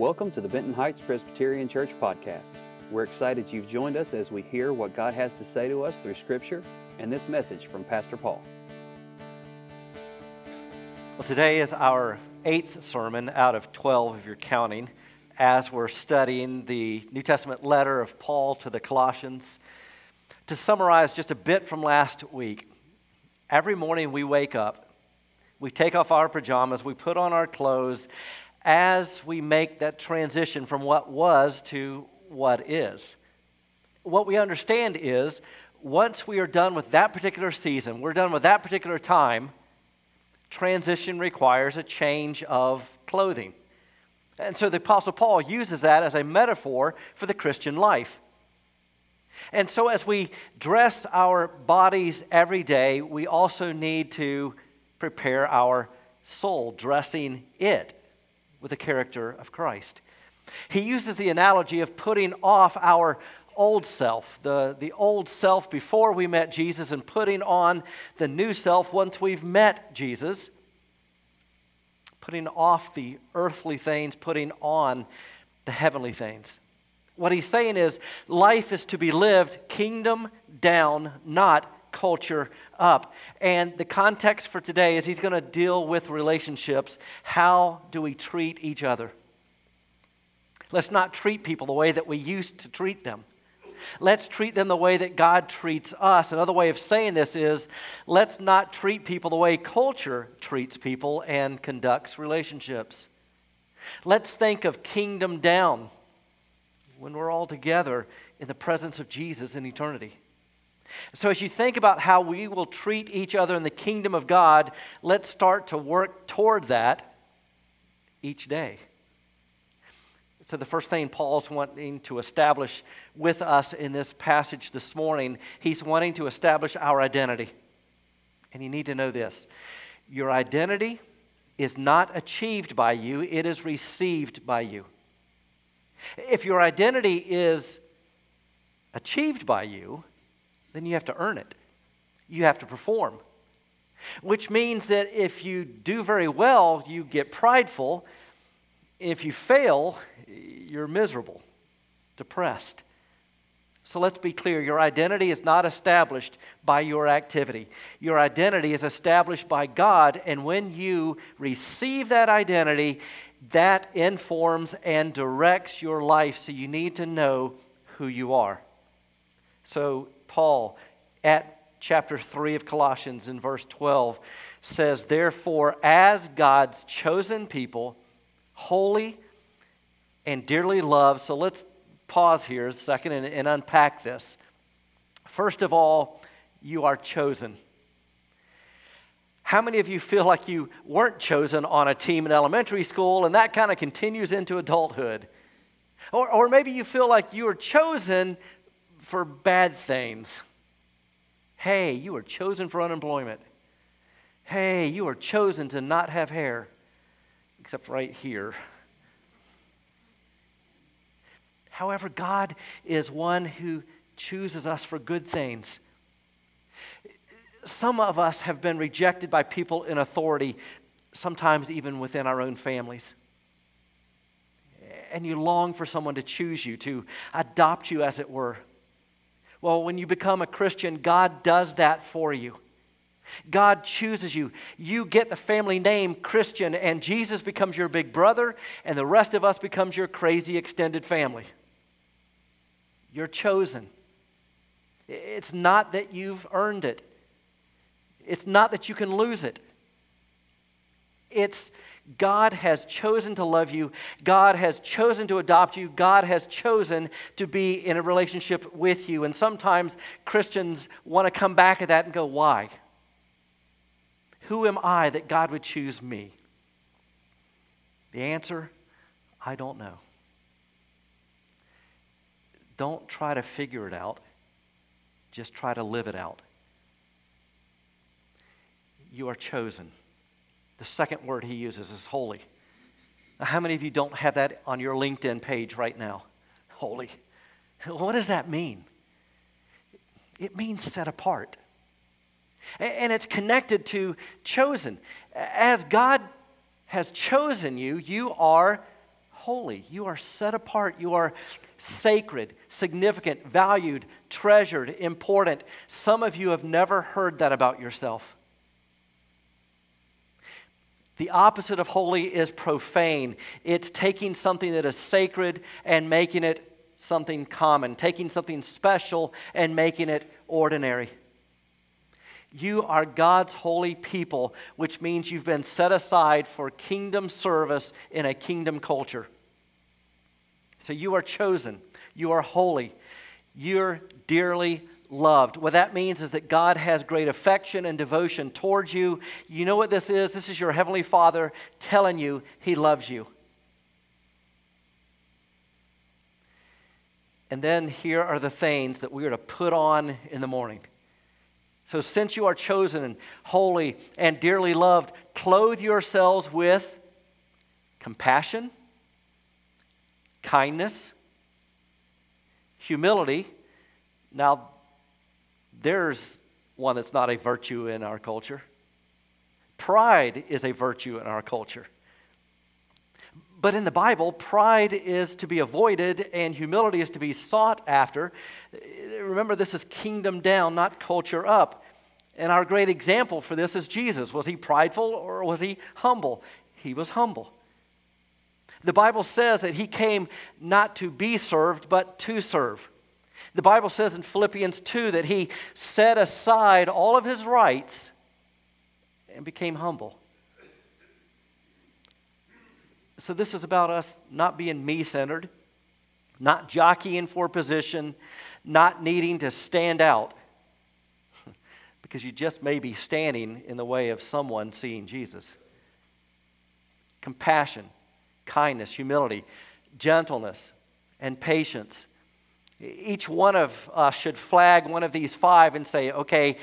Welcome to the Benton Heights Presbyterian Church podcast. We're excited you've joined us as we hear what God has to say to us through Scripture and this message from Pastor Paul. Well, today is our eighth sermon out of 12 if you're counting, as we're studying the New Testament letter of Paul to the Colossians. To summarize just a bit from last week, every morning we wake up, we take off our pajamas, we put on our clothes as we make that transition from what was to what is. What we understand is once we are done with that particular season, we're done with that particular time, transition requires a change of clothing. And so the Apostle Paul uses that as a metaphor for the Christian life. And so as we dress our bodies every day, we also need to prepare our soul, dressing it with the character of Christ. He uses the analogy of putting off our old self, the, the old self before we met Jesus, and putting on the new self once we've met Jesus. Putting off the earthly things, putting on the heavenly things. What he's saying is life is to be lived kingdom down, not culture up. And the context for today is he's going to deal with relationships. How do we treat each other? Let's not treat people the way that we used to treat them. Let's treat them the way that God treats us. Another way of saying this is let's not treat people the way culture treats people and conducts relationships. Let's think of kingdom down when we're all together in the presence of Jesus in eternity. So, as you think about how we will treat each other in the kingdom of God, let's start to work toward that each day. So, the first thing Paul's wanting to establish with us in this passage this morning, he's wanting to establish our identity. And you need to know this your identity is not achieved by you, it is received by you. If your identity is achieved by you, then you have to earn it. You have to perform. Which means that if you do very well, you get prideful. If you fail, you're miserable, depressed. So let's be clear your identity is not established by your activity. Your identity is established by God, and when you receive that identity, that informs and directs your life. So you need to know who you are. So Paul at chapter 3 of Colossians in verse 12 says, Therefore, as God's chosen people, holy and dearly loved. So let's pause here a second and, and unpack this. First of all, you are chosen. How many of you feel like you weren't chosen on a team in elementary school and that kind of continues into adulthood? Or, or maybe you feel like you were chosen for bad things. Hey, you are chosen for unemployment. Hey, you are chosen to not have hair, except right here. However, God is one who chooses us for good things. Some of us have been rejected by people in authority, sometimes even within our own families. And you long for someone to choose you, to adopt you, as it were. Well, when you become a Christian, God does that for you. God chooses you. You get the family name Christian, and Jesus becomes your big brother, and the rest of us becomes your crazy extended family. You're chosen. It's not that you've earned it, it's not that you can lose it. It's God has chosen to love you. God has chosen to adopt you. God has chosen to be in a relationship with you. And sometimes Christians want to come back at that and go, why? Who am I that God would choose me? The answer I don't know. Don't try to figure it out, just try to live it out. You are chosen. The second word he uses is holy. Now, how many of you don't have that on your LinkedIn page right now? Holy. What does that mean? It means set apart. And it's connected to chosen. As God has chosen you, you are holy. You are set apart. You are sacred, significant, valued, treasured, important. Some of you have never heard that about yourself. The opposite of holy is profane. It's taking something that is sacred and making it something common, taking something special and making it ordinary. You are God's holy people, which means you've been set aside for kingdom service in a kingdom culture. So you are chosen, you are holy, you're dearly loved. What that means is that God has great affection and devotion towards you. You know what this is? This is your Heavenly Father telling you He loves you. And then here are the things that we are to put on in the morning. So, since you are chosen and holy and dearly loved, clothe yourselves with compassion, kindness, humility. Now, there's one that's not a virtue in our culture. Pride is a virtue in our culture. But in the Bible, pride is to be avoided and humility is to be sought after. Remember, this is kingdom down, not culture up. And our great example for this is Jesus. Was he prideful or was he humble? He was humble. The Bible says that he came not to be served, but to serve. The Bible says in Philippians 2 that he set aside all of his rights and became humble. So, this is about us not being me centered, not jockeying for position, not needing to stand out, because you just may be standing in the way of someone seeing Jesus. Compassion, kindness, humility, gentleness, and patience each one of us should flag one of these five and say, okay,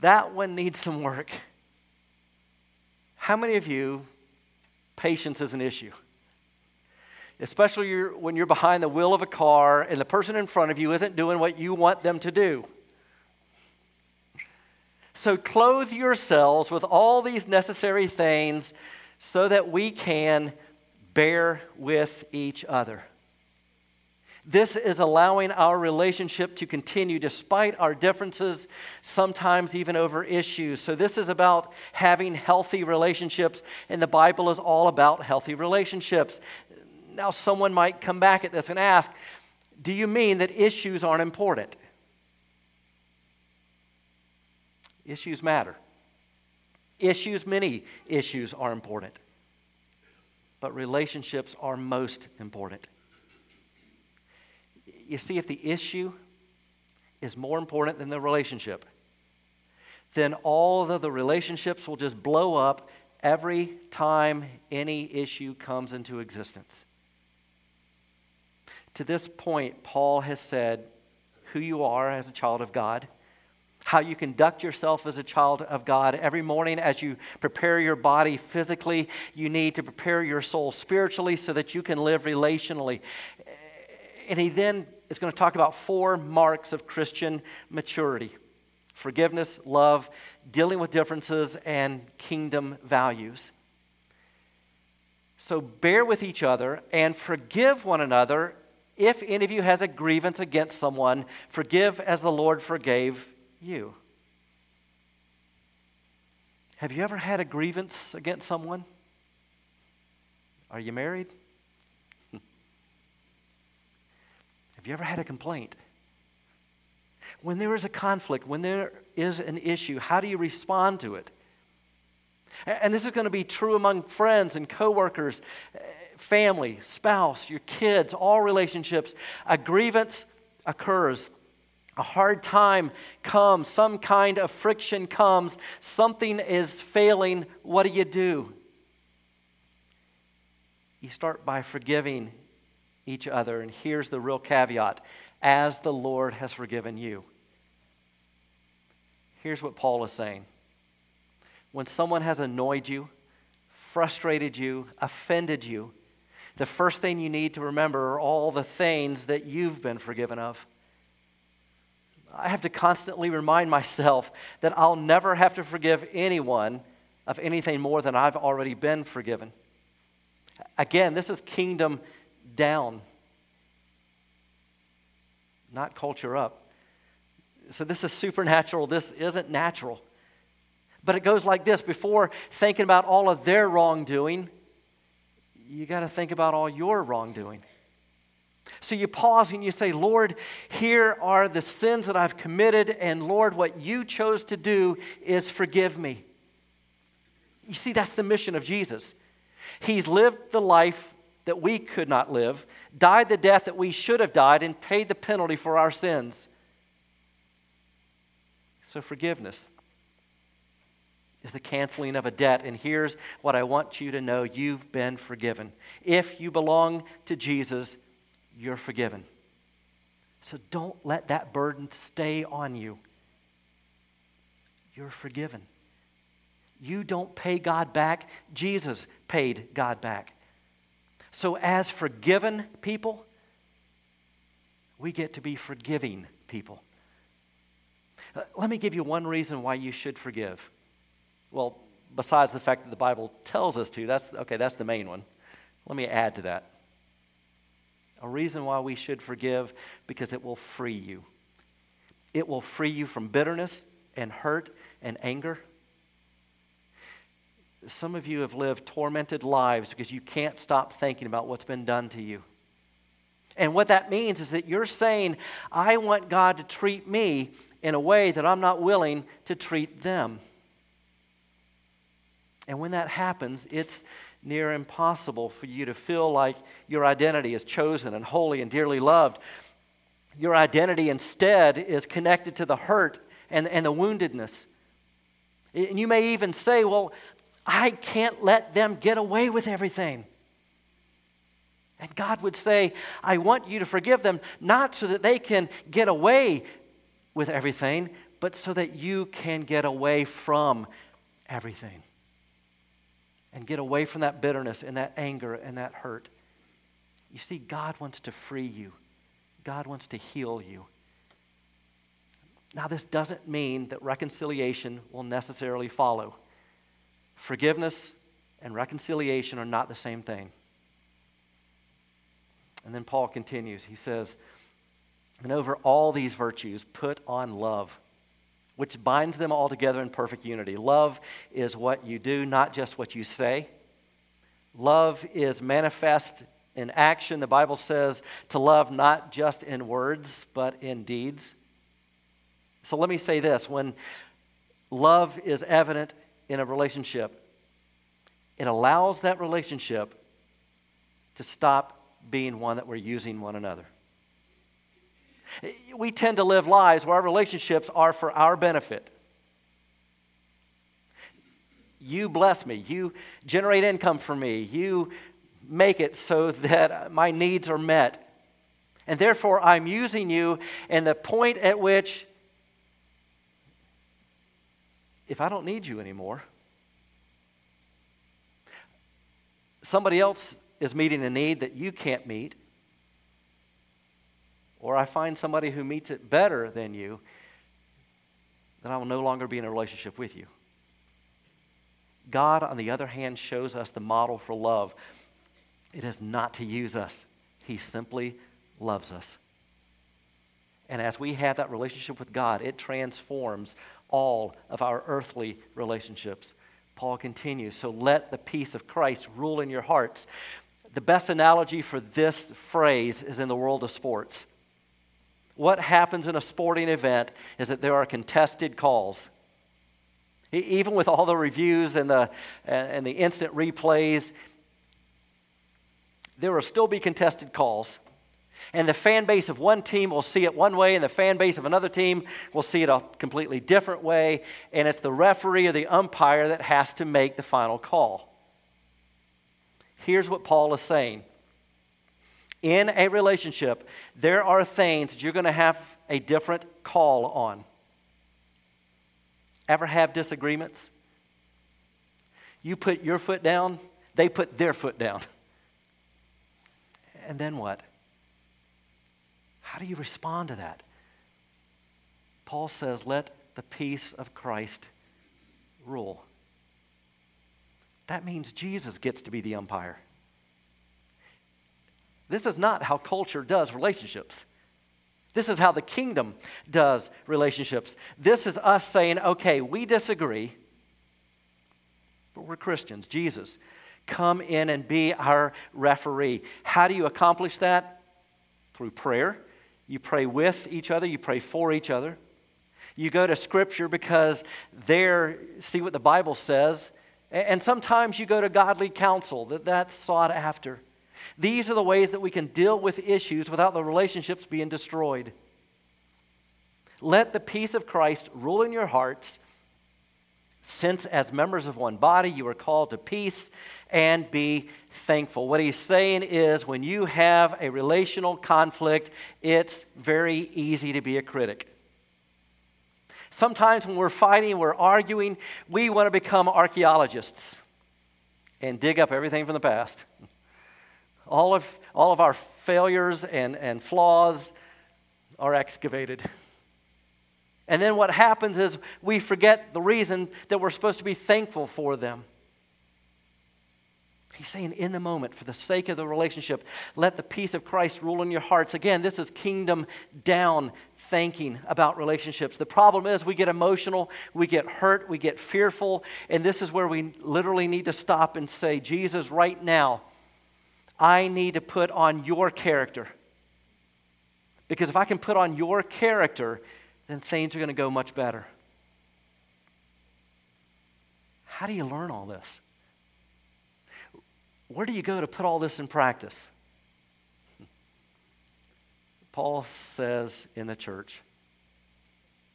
that one needs some work. How many of you, patience is an issue? Especially when you're behind the wheel of a car and the person in front of you isn't doing what you want them to do. So clothe yourselves with all these necessary things so that we can bear with each other. This is allowing our relationship to continue despite our differences, sometimes even over issues. So, this is about having healthy relationships, and the Bible is all about healthy relationships. Now, someone might come back at this and ask, Do you mean that issues aren't important? Issues matter. Issues, many issues are important. But relationships are most important you see, if the issue is more important than the relationship, then all of the relationships will just blow up every time any issue comes into existence. To this point, Paul has said who you are as a child of God, how you conduct yourself as a child of God. Every morning, as you prepare your body physically, you need to prepare your soul spiritually so that you can live relationally. And he then is going to talk about four marks of Christian maturity forgiveness, love, dealing with differences, and kingdom values. So bear with each other and forgive one another. If any of you has a grievance against someone, forgive as the Lord forgave you. Have you ever had a grievance against someone? Are you married? Have you ever had a complaint? When there is a conflict, when there is an issue, how do you respond to it? And this is going to be true among friends and coworkers, eh, family, spouse, your kids, all relationships. A grievance occurs. A hard time comes, some kind of friction comes, something is failing. What do you do? You start by forgiving each other. And here's the real caveat as the Lord has forgiven you. Here's what Paul is saying when someone has annoyed you, frustrated you, offended you, the first thing you need to remember are all the things that you've been forgiven of. I have to constantly remind myself that I'll never have to forgive anyone of anything more than I've already been forgiven. Again, this is kingdom down, not culture up. So this is supernatural. This isn't natural. But it goes like this before thinking about all of their wrongdoing, you got to think about all your wrongdoing. So you pause and you say, Lord, here are the sins that I've committed, and Lord, what you chose to do is forgive me. You see, that's the mission of Jesus. He's lived the life that we could not live, died the death that we should have died, and paid the penalty for our sins. So, forgiveness is the canceling of a debt. And here's what I want you to know you've been forgiven. If you belong to Jesus, you're forgiven. So don't let that burden stay on you. You're forgiven. You don't pay God back, Jesus paid God back. So, as forgiven people, we get to be forgiving people. Uh, let me give you one reason why you should forgive. Well, besides the fact that the Bible tells us to, that's okay, that's the main one. Let me add to that. A reason why we should forgive because it will free you. It will free you from bitterness and hurt and anger. Some of you have lived tormented lives because you can't stop thinking about what's been done to you. And what that means is that you're saying, I want God to treat me in a way that I'm not willing to treat them. And when that happens, it's near impossible for you to feel like your identity is chosen and holy and dearly loved. Your identity instead is connected to the hurt and, and the woundedness. And you may even say, Well, I can't let them get away with everything. And God would say, I want you to forgive them, not so that they can get away with everything, but so that you can get away from everything and get away from that bitterness and that anger and that hurt. You see, God wants to free you, God wants to heal you. Now, this doesn't mean that reconciliation will necessarily follow. Forgiveness and reconciliation are not the same thing. And then Paul continues. He says, And over all these virtues, put on love which binds them all together in perfect unity. Love is what you do, not just what you say. Love is manifest in action. The Bible says to love not just in words, but in deeds. So let me say this when love is evident in a relationship, it allows that relationship to stop being one that we're using one another. We tend to live lives where our relationships are for our benefit. You bless me. You generate income for me. You make it so that my needs are met. And therefore, I'm using you, and the point at which, if I don't need you anymore, somebody else is meeting a need that you can't meet, or I find somebody who meets it better than you, then I will no longer be in a relationship with you. God, on the other hand, shows us the model for love. It is not to use us, He simply loves us. And as we have that relationship with God, it transforms all of our earthly relationships. Paul continues, so let the peace of Christ rule in your hearts. The best analogy for this phrase is in the world of sports. What happens in a sporting event is that there are contested calls. Even with all the reviews and the, and the instant replays, there will still be contested calls. And the fan base of one team will see it one way, and the fan base of another team will see it a completely different way. And it's the referee or the umpire that has to make the final call. Here's what Paul is saying in a relationship, there are things that you're going to have a different call on. Ever have disagreements? You put your foot down, they put their foot down. And then what? How do you respond to that? Paul says, let the peace of Christ rule. That means Jesus gets to be the umpire. This is not how culture does relationships. This is how the kingdom does relationships. This is us saying, okay, we disagree, but we're Christians. Jesus, come in and be our referee. How do you accomplish that? Through prayer. You pray with each other, you pray for each other. You go to Scripture because there, see what the Bible says. And sometimes you go to godly counsel, that that's sought after. These are the ways that we can deal with issues without the relationships being destroyed. Let the peace of Christ rule in your hearts, since as members of one body you are called to peace and be thankful. What he's saying is when you have a relational conflict, it's very easy to be a critic. Sometimes when we're fighting, we're arguing, we want to become archaeologists and dig up everything from the past. All of, all of our failures and, and flaws are excavated. And then what happens is we forget the reason that we're supposed to be thankful for them. He's saying, in the moment, for the sake of the relationship, let the peace of Christ rule in your hearts. Again, this is kingdom down thinking about relationships. The problem is we get emotional, we get hurt, we get fearful, and this is where we literally need to stop and say, Jesus, right now, I need to put on your character. Because if I can put on your character, then things are going to go much better. How do you learn all this? Where do you go to put all this in practice? Paul says in the church,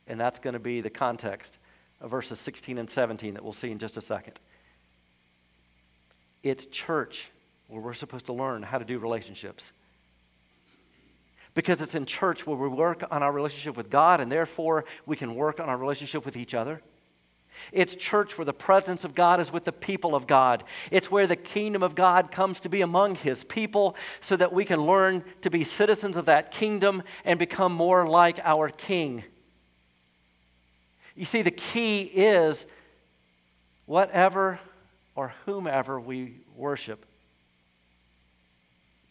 and that's going to be the context of verses 16 and 17 that we'll see in just a second. It's church where we're supposed to learn how to do relationships. Because it's in church where we work on our relationship with God, and therefore we can work on our relationship with each other. It's church where the presence of God is with the people of God. It's where the kingdom of God comes to be among his people so that we can learn to be citizens of that kingdom and become more like our king. You see, the key is whatever or whomever we worship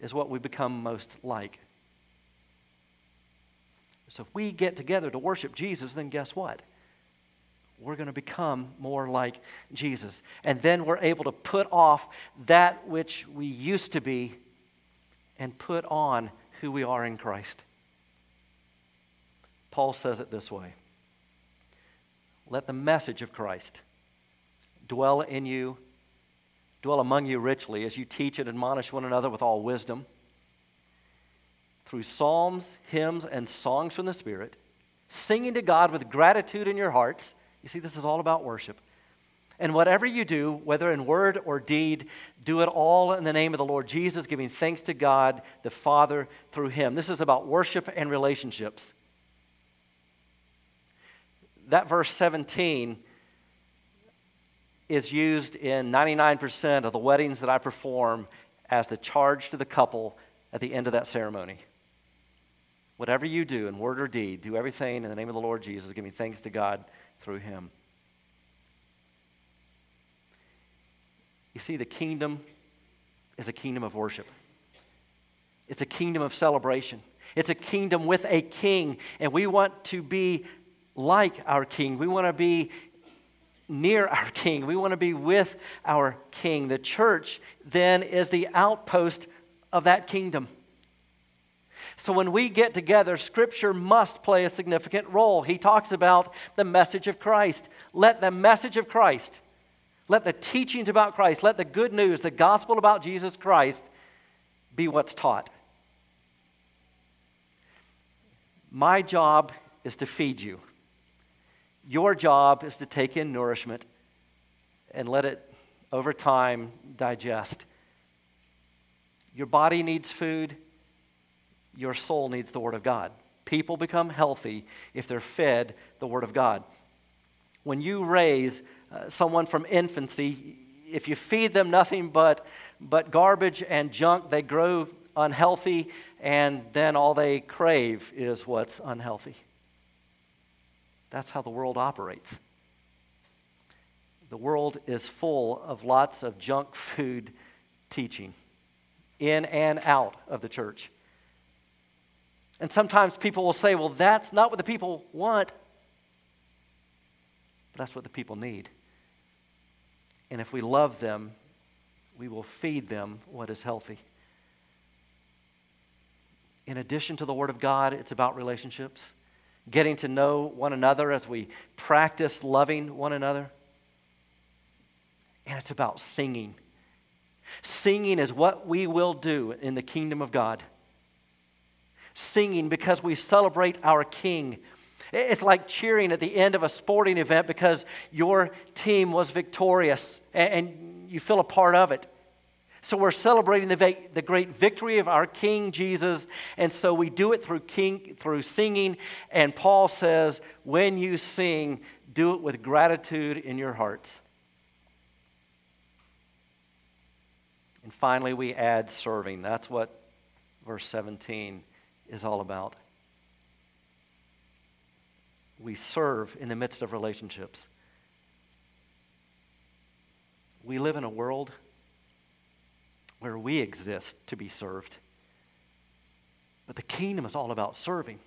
is what we become most like. So if we get together to worship Jesus, then guess what? we're going to become more like Jesus. And then we're able to put off that which we used to be and put on who we are in Christ. Paul says it this way Let the message of Christ dwell in you, dwell among you richly as you teach and admonish one another with all wisdom through psalms, hymns, and songs from the Spirit, singing to God with gratitude in your hearts you see, this is all about worship. And whatever you do, whether in word or deed, do it all in the name of the Lord Jesus, giving thanks to God the Father through Him. This is about worship and relationships. That verse 17 is used in 99% of the weddings that I perform as the charge to the couple at the end of that ceremony. Whatever you do in word or deed, do everything in the name of the Lord Jesus, giving thanks to God through him. You see, the kingdom is a kingdom of worship. It's a kingdom of celebration. It's a kingdom with a king, and we want to be like our king. We want to be near our king. We want to be with our king. The church then is the outpost of that kingdom. So when we get together, Scripture must play a significant role. He talks about the message of Christ. Let the message of Christ, let the teachings about Christ, let the good news, the gospel about Jesus Christ be what's taught. My job is to feed you. Your job is to take in nourishment and let it, over time, digest. Your body needs food your soul needs the Word of God. People become healthy if they're fed the Word of God. When you raise uh, someone from infancy, if you feed them nothing but, but garbage and junk, they grow unhealthy, and then all they crave is what's unhealthy. That's how the world operates. The world is full of lots of junk food teaching. in and out of the church. And sometimes people will say, well, that's not what the people want, but that's what the people need. And if we love them, we will feed them what is healthy. In addition to the Word of God, it's about relationships, getting to know one another as we practice loving one another. And it's about singing. Singing is what we will do in the kingdom of God. Singing because we celebrate our King. It's like cheering at the end of a sporting event because your team was victorious and you feel a part of it. So we're celebrating the, the great victory of our King Jesus, and so we do it through, king, through singing. And Paul says, when you sing, do it with gratitude in your hearts. And finally, we add serving. That's what verse 17 is all about. We serve in the midst of relationships. We live in a world where we exist to be served. But the kingdom is all about serving.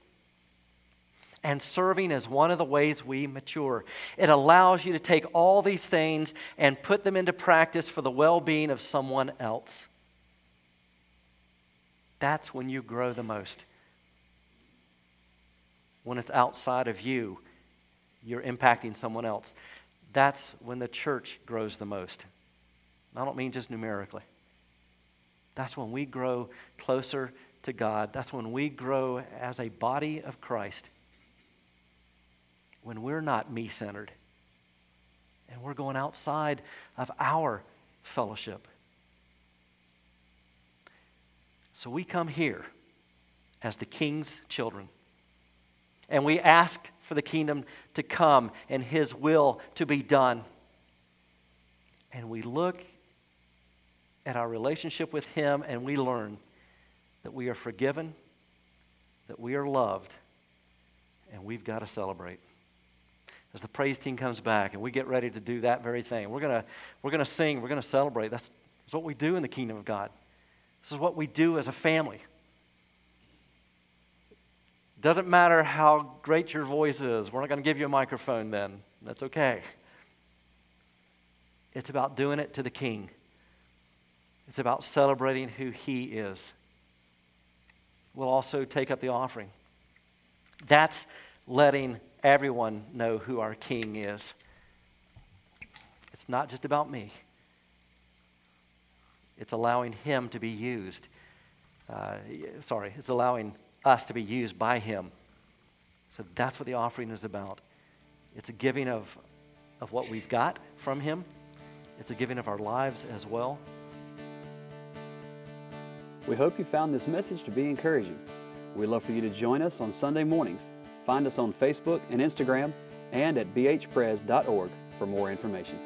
And serving is one of the ways we mature. It allows you to take all these things and put them into practice for the well being of someone else. That's when you grow the most. When it's outside of you, you're impacting someone else. That's when the church grows the most. I don't mean just numerically. That's when we grow closer to God. That's when we grow as a body of Christ when we're not me centered and we're going outside of our fellowship. So we come here as the king's children and we ask for the kingdom to come and his will to be done. And we look at our relationship with him and we learn that we are forgiven, that we are loved, and we've got to celebrate as the praise team comes back and we get ready to do that very thing. We're going we're gonna sing, we're going to celebrate. That's, that's what we do in the kingdom of God. This is what we do as a family. Doesn't matter how great your voice is, we're not going to give you a microphone then. That's okay. It's about doing it to the King, it's about celebrating who He is. We'll also take up the offering. That's letting everyone know who our King is. It's not just about me, it's allowing Him to be used. Uh, sorry, it's allowing us to be used by Him. So that's what the offering is about. It's a giving of, of what we've got from Him, it's a giving of our lives as well. We hope you found this message to be encouraging. We'd love for you to join us on Sunday mornings Find us on Facebook and Instagram and at bhpres.org for more information.